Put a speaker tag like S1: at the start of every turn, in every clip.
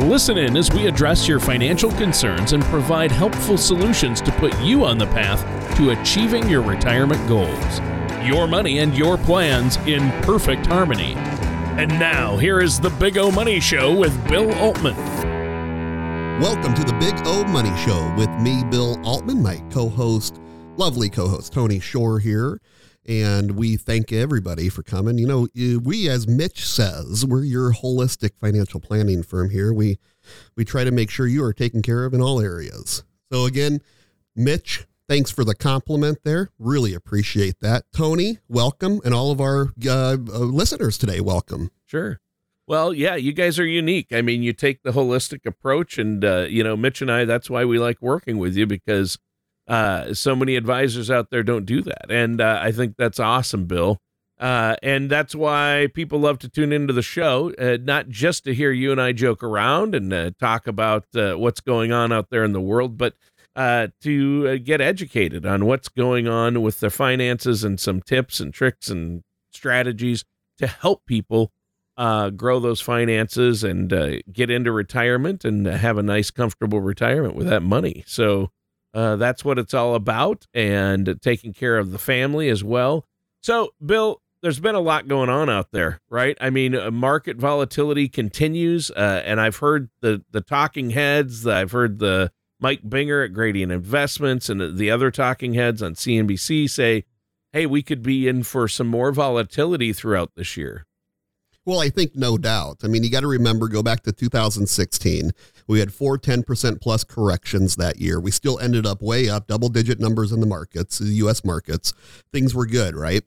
S1: Listen in as we address your financial concerns and provide helpful solutions to put you on the path to achieving your retirement goals. Your money and your plans in perfect harmony. And now, here is the Big O Money Show with Bill Altman.
S2: Welcome to the Big O Money Show with me, Bill Altman, my co host, lovely co host, Tony Shore here. And we thank everybody for coming. You know, we, as Mitch says, we're your holistic financial planning firm here. We, we try to make sure you are taken care of in all areas. So, again, Mitch, thanks for the compliment there. Really appreciate that. Tony, welcome. And all of our uh, uh, listeners today, welcome.
S1: Sure. Well, yeah, you guys are unique. I mean, you take the holistic approach, and, uh, you know, Mitch and I, that's why we like working with you because uh, so many advisors out there don't do that. And uh, I think that's awesome, Bill. Uh, and that's why people love to tune into the show, uh, not just to hear you and I joke around and uh, talk about uh, what's going on out there in the world, but to get educated on what's going on with their finances and some tips and tricks and strategies to help people grow those finances and get into retirement and have a nice, comfortable retirement with that money. So, uh, that's what it's all about, and taking care of the family as well. So, Bill, there's been a lot going on out there, right? I mean, uh, market volatility continues, uh, and I've heard the the talking heads. I've heard the Mike Binger at Gradient Investments and the other talking heads on CNBC say, "Hey, we could be in for some more volatility throughout this year."
S2: Well, I think no doubt. I mean, you got to remember, go back to 2016. We had four 10% plus corrections that year. We still ended up way up, double digit numbers in the markets, the US markets. Things were good, right?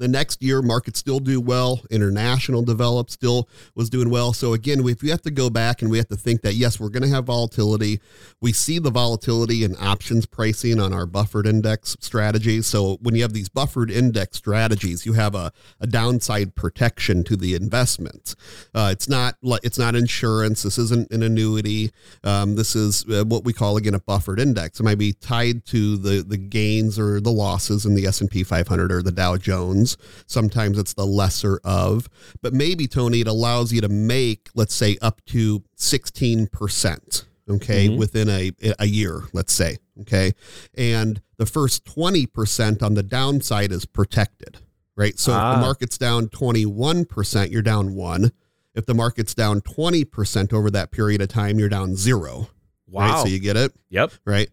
S2: The next year, markets still do well. International developed still was doing well. So again, if we have to go back and we have to think that yes, we're going to have volatility. We see the volatility in options pricing on our buffered index strategies. So when you have these buffered index strategies, you have a, a downside protection to the investment. Uh, it's not it's not insurance. This isn't an annuity. Um, this is uh, what we call again a buffered index. It might be tied to the the gains or the losses in the S and P 500 or the Dow Jones. Sometimes it's the lesser of, but maybe Tony, it allows you to make, let's say, up to 16%. Okay. Mm-hmm. Within a, a year, let's say. Okay. And the first 20% on the downside is protected, right? So ah. if the ah. market's down 21%, you're down one. If the market's down 20% over that period of time, you're down zero.
S1: Wow.
S2: Right? So you get it?
S1: Yep.
S2: Right.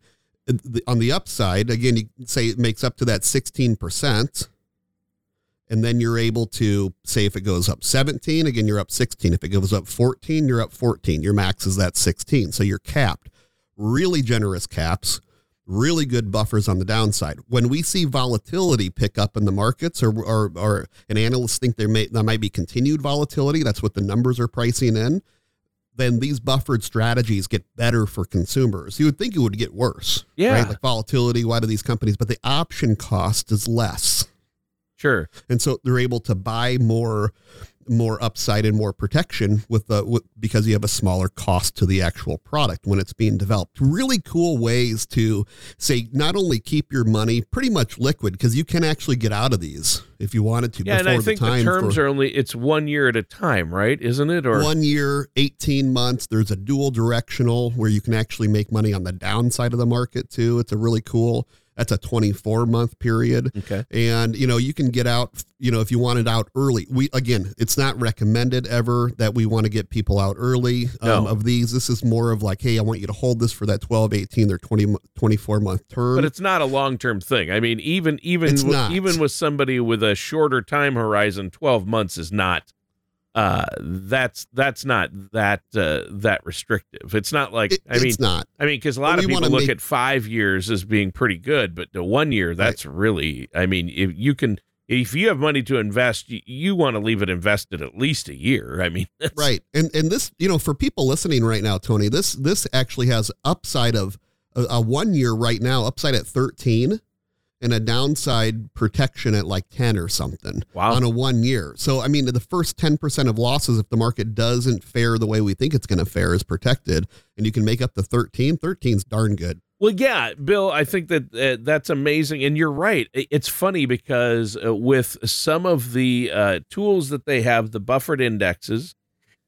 S2: On the upside, again, you say it makes up to that 16% and then you're able to say if it goes up 17 again you're up 16 if it goes up 14 you're up 14 your max is that 16 so you're capped really generous caps really good buffers on the downside when we see volatility pick up in the markets or or, or an analyst think there may there might be continued volatility that's what the numbers are pricing in then these buffered strategies get better for consumers. You would think it would get worse.
S1: Yeah.
S2: Right? Like volatility, why do these companies, but the option cost is less.
S1: Sure.
S2: And so they're able to buy more more upside and more protection with the with, because you have a smaller cost to the actual product when it's being developed. Really cool ways to say not only keep your money pretty much liquid because you can actually get out of these if you wanted to.
S1: Yeah, and I think the, the terms for, are only it's one year at a time, right? Isn't it?
S2: Or one year, eighteen months. There's a dual directional where you can actually make money on the downside of the market too. It's a really cool that's a 24 month period.
S1: Okay.
S2: And, you know, you can get out, you know, if you want it out early. We, again, it's not recommended ever that we want to get people out early um, no. of these. This is more of like, hey, I want you to hold this for that 12, 18, or 20, 24 month term.
S1: But it's not a long term thing. I mean, even, even, with, even with somebody with a shorter time horizon, 12 months is not uh, that's that's not that uh, that restrictive. It's not like
S2: it,
S1: I mean,
S2: it's not.
S1: I mean, because a lot of people look make... at five years as being pretty good, but the one year that's right. really. I mean, if you can, if you have money to invest, you, you want to leave it invested at least a year. I mean,
S2: right. And and this, you know, for people listening right now, Tony, this this actually has upside of a, a one year right now upside at 13 and a downside protection at like 10 or something
S1: Wow.
S2: on a one year. So, I mean, the first 10% of losses, if the market doesn't fare the way we think it's going to fare, is protected. And you can make up the 13. 13's darn good.
S1: Well, yeah, Bill, I think that uh, that's amazing. And you're right. It's funny because uh, with some of the uh, tools that they have, the buffered indexes,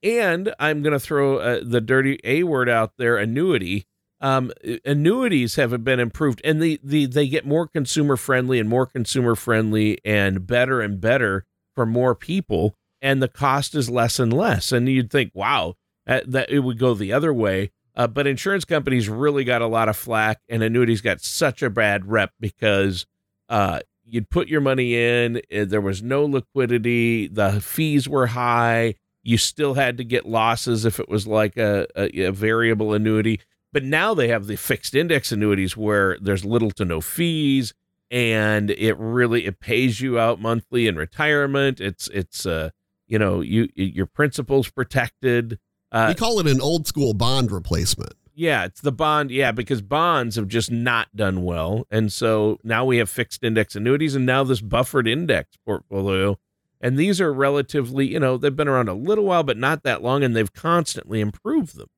S1: and I'm going to throw uh, the dirty A word out there annuity. Um, annuities have been improved and the, the they get more consumer friendly and more consumer friendly and better and better for more people and the cost is less and less and you'd think wow uh, that it would go the other way uh, but insurance companies really got a lot of flack, and annuities got such a bad rep because uh, you'd put your money in, uh, there was no liquidity, the fees were high, you still had to get losses if it was like a, a, a variable annuity. But now they have the fixed index annuities where there's little to no fees, and it really it pays you out monthly in retirement. It's it's uh you know you your principal's protected. Uh,
S2: we call it an old school bond replacement.
S1: yeah, it's the bond. Yeah, because bonds have just not done well. And so now we have fixed index annuities and now this buffered index portfolio. And these are relatively, you know, they've been around a little while, but not that long. And they've constantly improved them.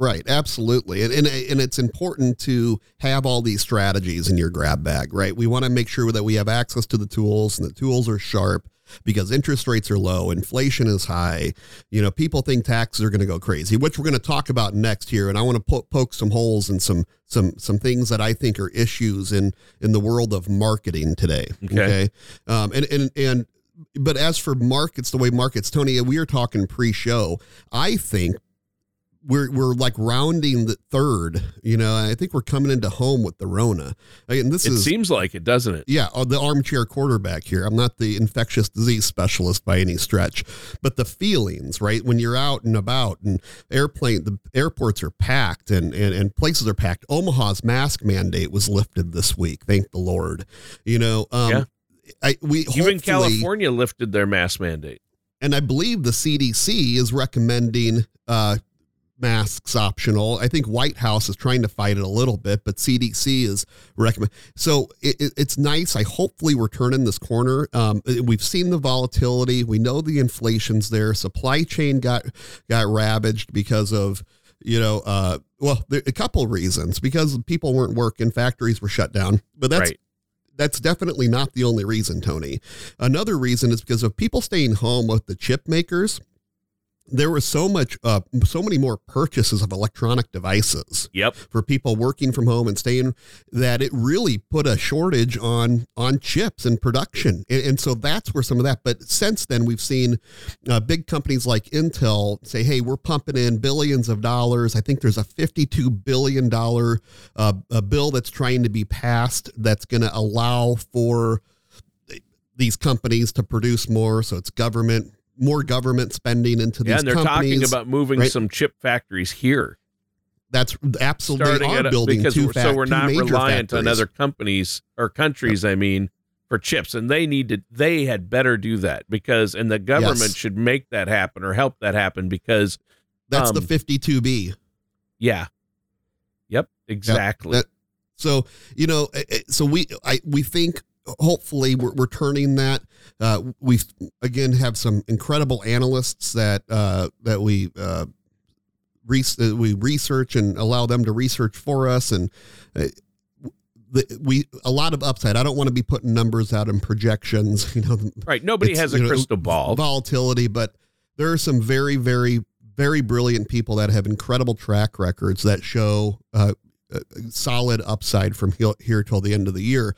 S2: Right, absolutely. And, and and it's important to have all these strategies in your grab bag, right? We want to make sure that we have access to the tools and the tools are sharp because interest rates are low, inflation is high. You know, people think taxes are going to go crazy, which we're going to talk about next here and I want to po- poke some holes in some some some things that I think are issues in in the world of marketing today,
S1: Okay.
S2: okay? Um and and and but as for markets, the way markets, Tony, we are talking pre-show. I think we're we're like rounding the third. You know, I think we're coming into home with the Rona. And this
S1: It
S2: is
S1: seems like it, doesn't it?
S2: yeah, uh, the armchair quarterback here. I'm not the infectious disease specialist by any stretch, but the feelings, right? When you're out and about and airplane, the airports are packed and, and, and places are packed. Omaha's mask mandate was lifted this week. Thank the Lord. You know, um,
S1: Yeah.
S2: I, we
S1: Even California lifted their mask mandate.
S2: and I believe the CDC is recommending uh, masks optional. I think White House is trying to fight it a little bit, but CDC is recommend. So it, it- it's nice. I hopefully we're turning this corner. Um, we've seen the volatility. We know the inflation's there. Supply chain got got ravaged because of you know uh, well there, a couple of reasons because people weren't working, factories were shut down. But that's
S1: right.
S2: that's definitely not the only reason, Tony. Another reason is because of people staying home with the chip makers. There was so much, uh, so many more purchases of electronic devices
S1: Yep.
S2: for people working from home and staying that it really put a shortage on on chips and production. And, and so that's where some of that but since then we've seen uh, big companies like intel say hey we're pumping in billions of dollars. I think there's a 52 billion dollar uh, a bill that's trying to be passed that's going to allow for these companies to produce more. So it's government more government spending into these
S1: Yeah, and they're talking about moving
S2: right?
S1: some chip factories here.
S2: that's absolutely
S1: starting
S2: are building
S1: because
S2: two fac-
S1: so we're not reliant on other companies or countries i mean for chips and they need to they had better do that because and the government
S2: Yes.
S1: should make that happen or help that happen because
S2: That's the
S1: um,
S2: 52B.
S1: yeah yep exactly
S2: that- So you know, eh, eh, so we I we think hopefully we're, we're turning that. Uh, we again have some incredible analysts that uh, that we. Uh, uh, we research and allow them to research for us and uh, the, we a lot of upside i don't want to be putting numbers out and projections you know
S1: right nobody has a
S2: you know,
S1: crystal ball
S2: volatility, but there are some very, very, very brilliant people that have incredible track records that show uh, uh, solid upside from here, here till the end of the year.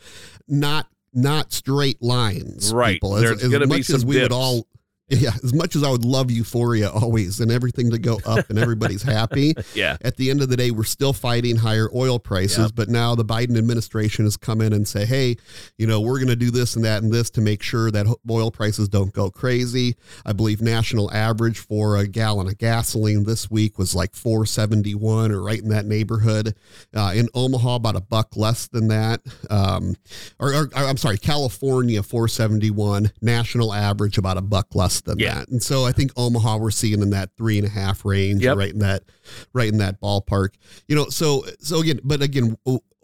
S2: Not not straight lines,
S1: Right.
S2: People.
S1: There's gonna be
S2: much
S1: some
S2: as we would all. Yeah, as much as I would love euphoria always and everything to go up and everybody's happy,
S1: yeah
S2: at the end of the day, we're still fighting higher oil prices.
S1: Yep.
S2: But now the Biden administration has come in and say, hey, you know, we're going to do this and that and this to make sure that oil prices don't go crazy. I believe national average for a gallon of gasoline this week was like 471 or right in that neighborhood. Uh, in Omaha, about a buck less than that. Um, or, or I'm sorry, California 471, national average about a buck less less than
S1: Yeah.
S2: that. And so I think Omaha we're seeing in that three and a half range,
S1: Yep.
S2: right in that, right in that ballpark. You know, so so again, but again,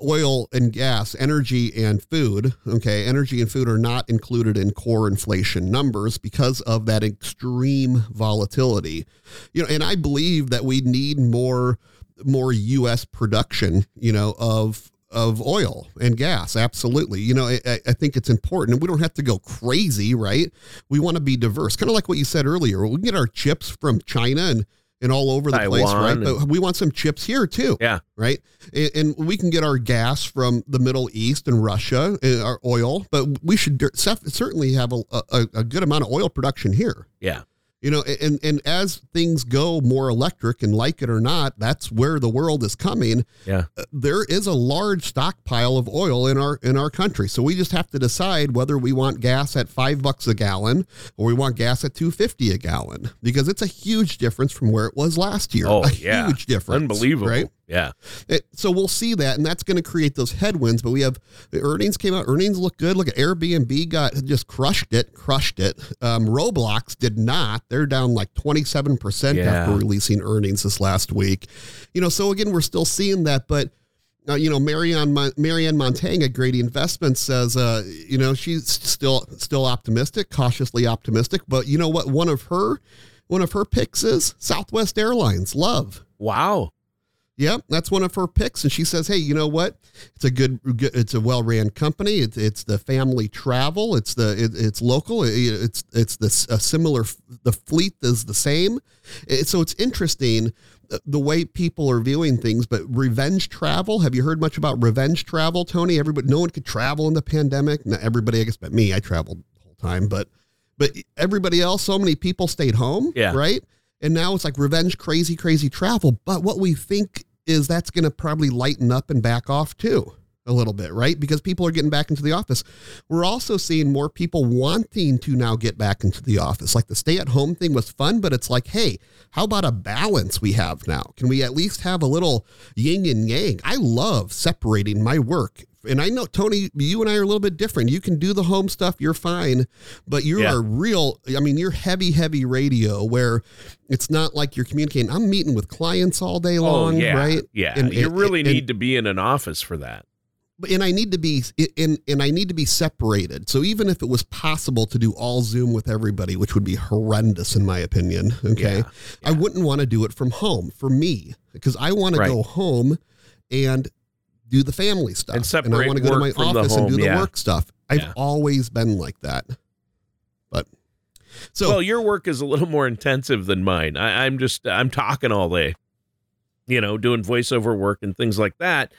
S2: oil and gas, energy and food. Okay, energy and food are not included in core inflation numbers because of that extreme volatility. You know, and I believe that we need more more U.S. production. You know of of oil and gas. Absolutely. You know, I, I think it's important and we don't have to go crazy, right? We want to be diverse. Kind of like what you said earlier. We get our chips from China and, and all over the place, right? But we want some chips here too.
S1: Yeah.
S2: Right. And, and we can get our gas from the Middle East and Russia, uh, our oil, but we should certainly have a, a, a good amount of oil production here.
S1: Yeah.
S2: You know, and and as things go more electric, and like it or not, that's where the world is coming.
S1: Yeah.
S2: Uh, There is a large stockpile of oil in our in our country, so we just have to decide whether we want gas at five bucks a gallon or we want gas at two fifty a gallon, because it's a huge difference from where it was last year.
S1: Oh,
S2: a
S1: yeah.
S2: huge difference,
S1: Unbelievable.
S2: right?
S1: Yeah.
S2: It- so we'll see that, and that's going to create those headwinds. But we have the earnings came out. Earnings look good. Look at Airbnb got just crushed it, crushed it. Um, Roblox did not. They're down like twenty seven percent
S1: Yeah.
S2: after releasing earnings this last week. You know, so again, we're still seeing that, but. Uh, you know, Marianne Mon- Marianne Montang at Gradient Investments says, uh, you know, she's still still optimistic, cautiously optimistic. But you know what? One of her one of her picks is Southwest Airlines. Love.
S1: Wow.
S2: Yep, that's one of her picks, and she says, "Hey, you know what? It's a good, it's a well-ran company. It's it's the family travel. It's the it, it's local. It- it's it's the similar. The fleet is the same. It- so it's interesting uh, the way people are viewing things. But revenge travel. Have you heard much about revenge travel, Tony? Everybody, no one could travel in the pandemic. Not everybody, I guess, but me. I traveled the whole time, but but everybody else, so many people stayed home.
S1: Yeah.
S2: right. And now it's like revenge, crazy, crazy travel. But what we think is that's going to probably lighten up and back off too a little bit, right? Because people are getting back into the office. We're also seeing more people wanting to now get back into the office. Like the stay at home thing was fun, but it's like, hey, how about a balance we have now? Can we at least have a little yin and yang? I love separating my work. And I know, Tony, you and I are a little bit different. You can do the home stuff, you're fine, but you
S1: Yeah.
S2: are real. I mean, you're heavy, heavy radio where it's not like you're communicating. I'm meeting with clients all day oh, long,
S1: oh, yeah.
S2: right?
S1: Yeah.
S2: And-
S1: you
S2: and-
S1: really
S2: and-
S1: need to be in an office for that.
S2: and I need to be and and I need to be separated. So even if it was possible to do all Zoom with everybody, which would be horrendous in my opinion, okay,
S1: Yeah,
S2: I wouldn't want to do it from home for me because I want to go home and do the family stuff,
S1: And
S2: I
S1: separate
S2: want to go to my
S1: work from the
S2: office and do
S1: home,
S2: the
S1: yeah.
S2: work stuff. I've
S1: Yeah.
S2: always been like that, but so
S1: well, your work is a little more intensive than mine. I, I'm just I'm talking all day, you know, doing voiceover work and things like that.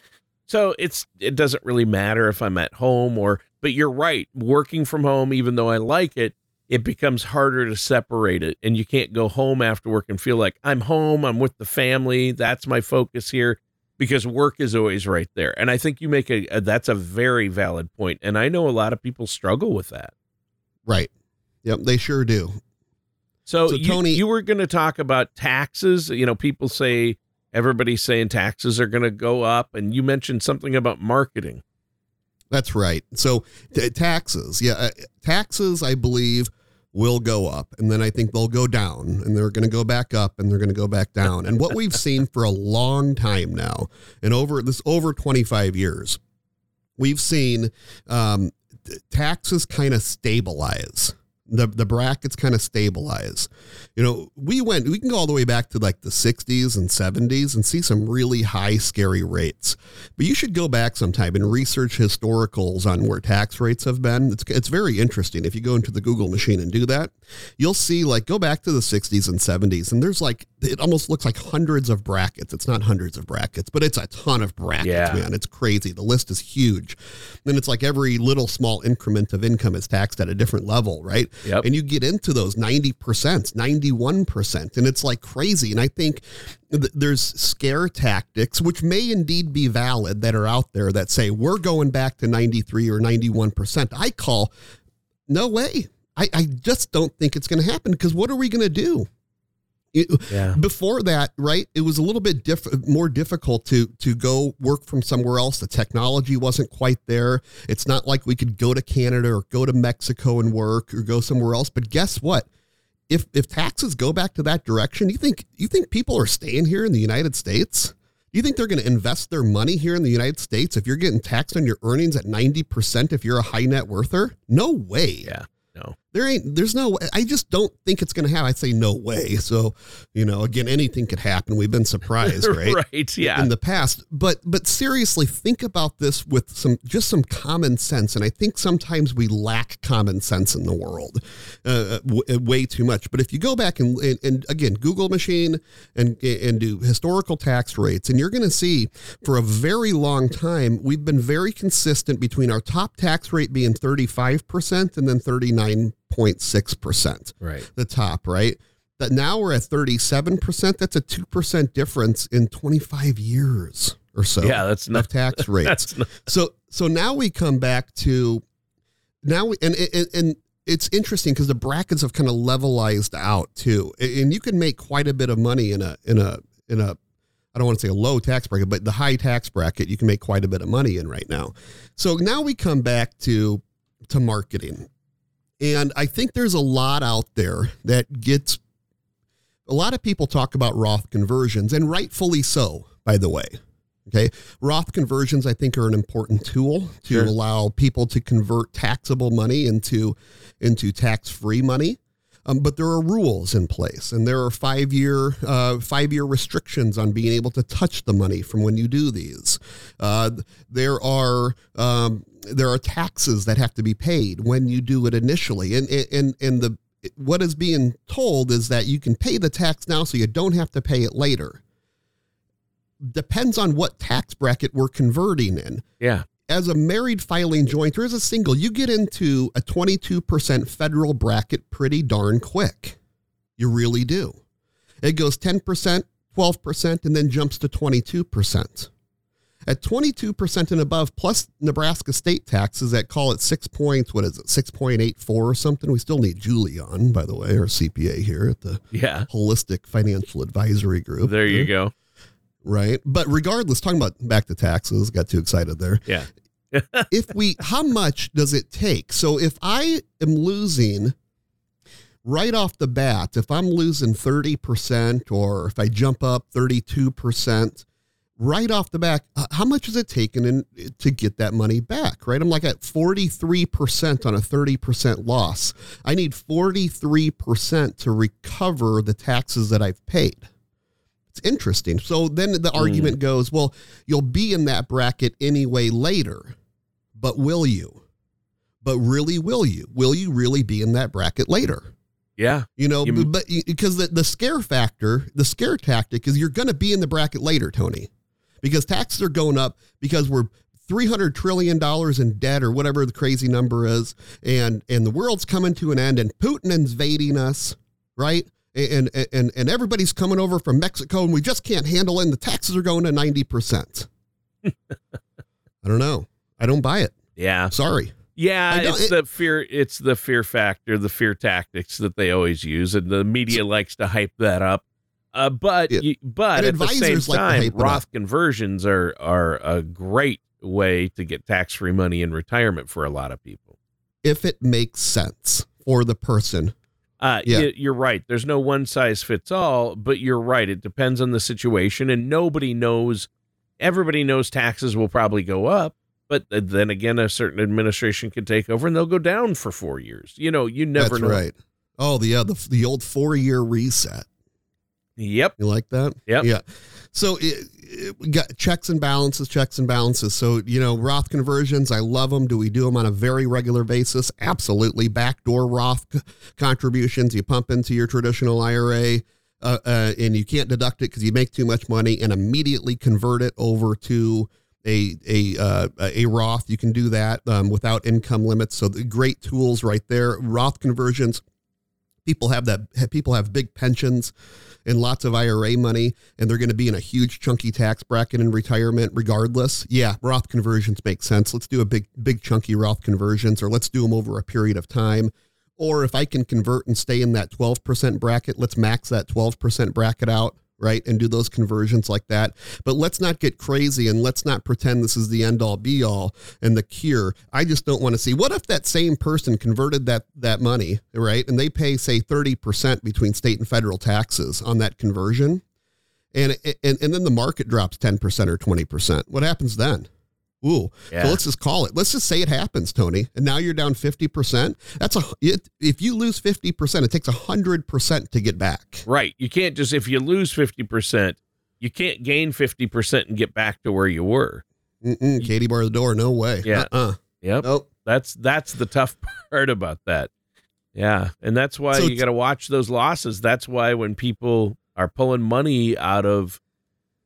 S1: So it's it doesn't really matter if I'm at home or. But you're right. Working from home, even though I like it, it becomes harder to separate it, and you can't go home after work and feel like I'm home. I'm with the family. That's my focus here. Because work is always right there, and I think you make a, a that's a very valid point. and I know a lot of people struggle with that.
S2: right, yep, they sure do.
S1: So,
S2: So,
S1: you,
S2: Tony-
S1: you were going to talk about taxes. You know, people say everybody's saying taxes are going to go up, and you mentioned something about marketing.
S2: That's right. So t- taxes, yeah, uh, taxes, I believe will go up, and then I think they'll go down, and they're going to go back up, and they're going to go back down. And what we've seen for a long time now, and over this over twenty five years, we've seen um, taxes kind of stabilize. The, the brackets kind of stabilize. You know, we went, we can go all the way back to like the 60s and 70s and see some really high, scary rates. But you should go back sometime and research historicals on where tax rates have been. It's, it's very interesting. If you go into the Google machine and do that, you'll see like go back to the 60s and 70s, and there's like, it almost looks like hundreds of brackets. It's not hundreds of brackets, but it's a ton of brackets,
S1: Yeah.
S2: man. It's crazy. The list is huge. Then it's like every little small increment of income is taxed at a different level, right?
S1: Yep.
S2: And you get into those 90%, 91%, and it's like crazy. And I think th- there's scare tactics, which may indeed be valid, that are out there that say we're going back to 93 or 91%. I call, no way. I, I just don't think it's going to happen because what are we going to do? You-
S1: Yeah.
S2: before that, right? It was a little bit diff- more difficult to to go work from somewhere else. The technology wasn't quite there. It's not like we could go to Canada or go to Mexico and work or go somewhere else. But guess what? if if taxes go back to that direction, you think you think people are staying here in the United States? Do you think they're going to invest their money here in the United States if you're getting taxed on your earnings at 90% if you're a high net worther? No way.
S1: Yeah. No.
S2: There ain't there's no I just don't think it's gonna happen. I'd say no way. So, you know, again, anything could happen. We've been surprised, right?
S1: right. Yeah.
S2: In the past. But but seriously, think about this with some just some common sense. And I think sometimes we lack common sense in the world. Uh, w- uh, way too much. But if you go back and, and, and again, Google machine and and do historical tax rates, and you're gonna see for a very long time, we've been very consistent between our top tax rate being 35% and then 39 0.6%.
S1: Right.
S2: The top, right? That now we're at 37%. That's a 2% difference in 25 years or so.
S1: Yeah, that's not
S2: tax rates.
S1: Not,
S2: so so now we come back to now we and and, and it's interesting because the brackets have kind of levelized out too. And you can make quite a bit of money in a in a in a I don't want to say a low tax bracket, but the high tax bracket you can make quite a bit of money in right now. So now we come back to to marketing and I think there's a lot out there that gets a lot of people talk about Roth conversions, and rightfully so, by the way. Okay. Roth conversions, I think, are an important tool to sure. allow people to convert taxable money into, into tax free money. Um, but there are rules in place, and there are five year uh, five year restrictions on being able to touch the money from when you do these. Uh, there are um, there are taxes that have to be paid when you do it initially, and and and the what is being told is that you can pay the tax now, so you don't have to pay it later. Depends on what tax bracket we're converting in.
S1: Yeah
S2: as a married filing joint or as a single, you get into a 22% federal bracket pretty darn quick. You really do. It goes 10%, 12%, and then jumps to 22%. At 22% and above, plus Nebraska state taxes that call it six points, what is it, 6.84 or something? We still need Julie on, by the way, our CPA here at the
S1: yeah.
S2: Holistic Financial Advisory Group.
S1: There you go
S2: right? But regardless, talking about back to taxes, got too excited there.
S1: Yeah.
S2: if we, how much does it take? So if I am losing right off the bat, if I'm losing 30% or if I jump up 32%, right off the back, uh, how much is it taking in, to get that money back, right? I'm like at 43% on a 30% loss. I need 43% to recover the taxes that I've paid. It's interesting. So then the mm. argument goes, well, you'll be in that bracket anyway later, but will you? But really, will you? Will you really be in that bracket later?
S1: Yeah.
S2: You know, you, but because the, the scare factor, the scare tactic is you're going to be in the bracket later, Tony, because taxes are going up because we're 300 trillion dollars in debt or whatever the crazy number is and and the world's coming to an end and Putin invading us, right? And and and everybody's coming over from Mexico and we just can't handle it and the taxes are going to 90%. I don't know. I don't buy it.
S1: Yeah.
S2: Sorry.
S1: Yeah, it's it, the fear it's the fear factor, the fear tactics that they always use and the media likes to hype that up. Uh, but it, you, but at the same time, like Roth conversions are are a great way to get tax-free money in retirement for a lot of people.
S2: If it makes sense for the person
S1: uh, yeah. you're right. There's no one size fits all, but you're right. It depends on the situation, and nobody knows. Everybody knows taxes will probably go up, but then again, a certain administration could take over and they'll go down for four years. You know, you never
S2: That's
S1: know.
S2: right. Oh, the uh, the the old four year reset.
S1: Yep.
S2: You like that?
S1: Yep.
S2: Yeah. So it, it, we got checks and balances, checks and balances. So, you know, Roth conversions, I love them. Do we do them on a very regular basis? Absolutely. Backdoor Roth contributions, you pump into your traditional IRA. Uh, uh, and you can't deduct it because you make too much money and immediately convert it over to a a uh, a Roth. You can do that um, without income limits. So the great tools right there. Roth conversions. People have that. People have big pensions and lots of IRA money, and they're going to be in a huge chunky tax bracket in retirement regardless. Yeah, Roth conversions make sense. Let's do a big, big chunky Roth conversions, or let's do them over a period of time. Or if I can convert and stay in that 12% bracket, let's max that 12% bracket out right? And do those conversions like that. But let's not get crazy and let's not pretend this is the end all be all and the cure. I just don't want to see what if that same person converted that that money, right? And they pay say 30% between state and federal taxes on that conversion. And and and then the market drops 10% or 20%. What happens then? Ooh. Yeah. So let's just call it. Let's just say it happens, Tony. And now you're down 50%. That's a it, if you lose 50%, it takes 100% to get back.
S1: Right. You can't just if you lose 50%, you can't gain 50% and get back to where you were.
S2: Mm-mm, Katie bar the door, no way.
S1: Yeah. Uh-uh. Yep. Nope. That's that's the tough part about that. Yeah. And that's why so you got to watch those losses. That's why when people are pulling money out of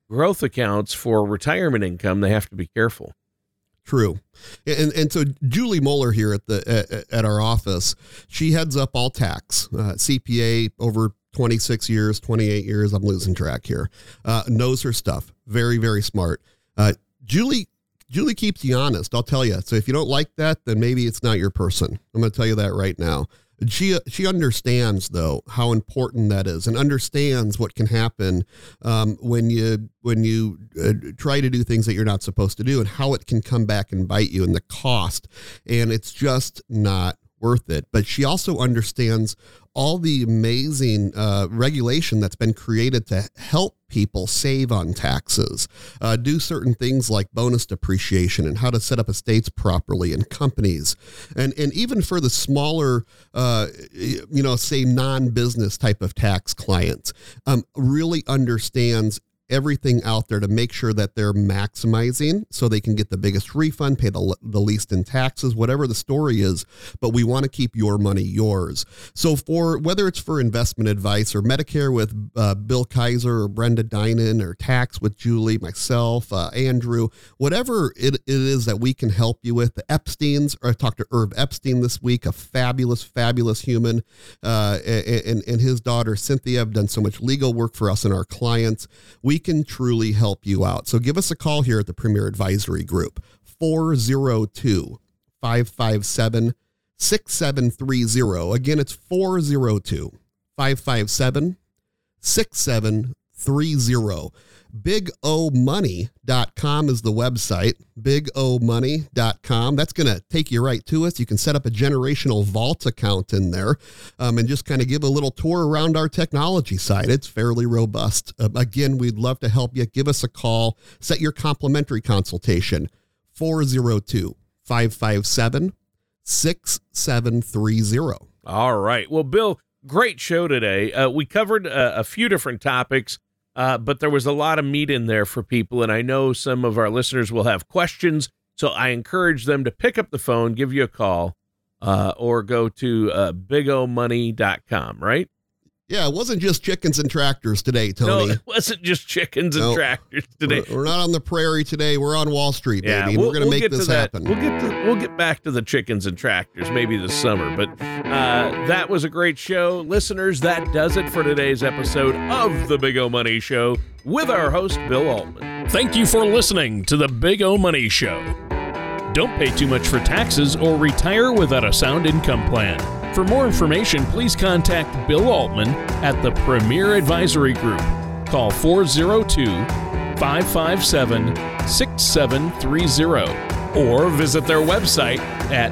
S1: growth accounts for retirement income, they have to be careful.
S2: True, and and so Julie Moeller here at the at, at our office, she heads up all tax, uh, CPA over 26 years, 28 years. I'm losing track here. Uh, knows her stuff. Very very smart. Uh, Julie Julie keeps you honest. I'll tell you. So if you don't like that, then maybe it's not your person. I'm going to tell you that right now she she understands though how important that is and understands what can happen um, when you when you uh, try to do things that you're not supposed to do and how it can come back and bite you and the cost. And it's just not worth it. But she also understands all the amazing uh, regulation that's been created to help people save on taxes, uh, do certain things like bonus depreciation and how to set up estates properly in companies, and and even for the smaller, uh, you know, say non-business type of tax clients, um, really understands everything out there to make sure that they're maximizing so they can get the biggest refund, pay the, the least in taxes, whatever the story is. But we want to keep your money yours. So, for whether it's for investment advice or Medicare with uh, Bill Kaiser or Brenda Dinan or tax with Julie, myself, uh, Andrew, whatever it, it is that we can help you with, the Epsteins, or I talked to Irv Epstein this week, a fabulous, fabulous human, uh, and, and his daughter Cynthia have done so much legal work for us and our clients. We can truly help you out. So give us a call here at the Premier Advisory Group, 402 557 6730. Again, it's 402 557 6730. BigOMoney.com is the website. BigOMoney.com. That's going to take you right to us. You can set up a generational vault account in there um, and just kind of give a little tour around our technology side. It's fairly robust. Uh, again, we'd love to help you. Give us a call. Set your complimentary consultation 402 557 6730.
S1: All right. Well, Bill, great show today. Uh, we covered uh, a few different topics. Uh, but there was a lot of meat in there for people. And I know some of our listeners will have questions. So I encourage them to pick up the phone, give you a call, uh, or go to uh, bigomoney.com, right?
S2: Yeah, it wasn't just chickens and tractors today, Tony.
S1: No, it wasn't just chickens and no, tractors today.
S2: We're, we're, not on the prairie today. We're on Wall Street, baby. Yeah, we'll, we're going we'll to make this happen.
S1: We'll get to we'll get back to the chickens and tractors maybe this summer. But uh, that was a great show, listeners. That does it for today's episode of the Big O Money Show with our host Bill Altman.
S3: Thank you for listening to the Big O Money Show. Don't pay too much for taxes or retire without a sound income plan. For more information, please contact Bill Altman at the Premier Advisory Group. Call 402 557 6730 or visit their website at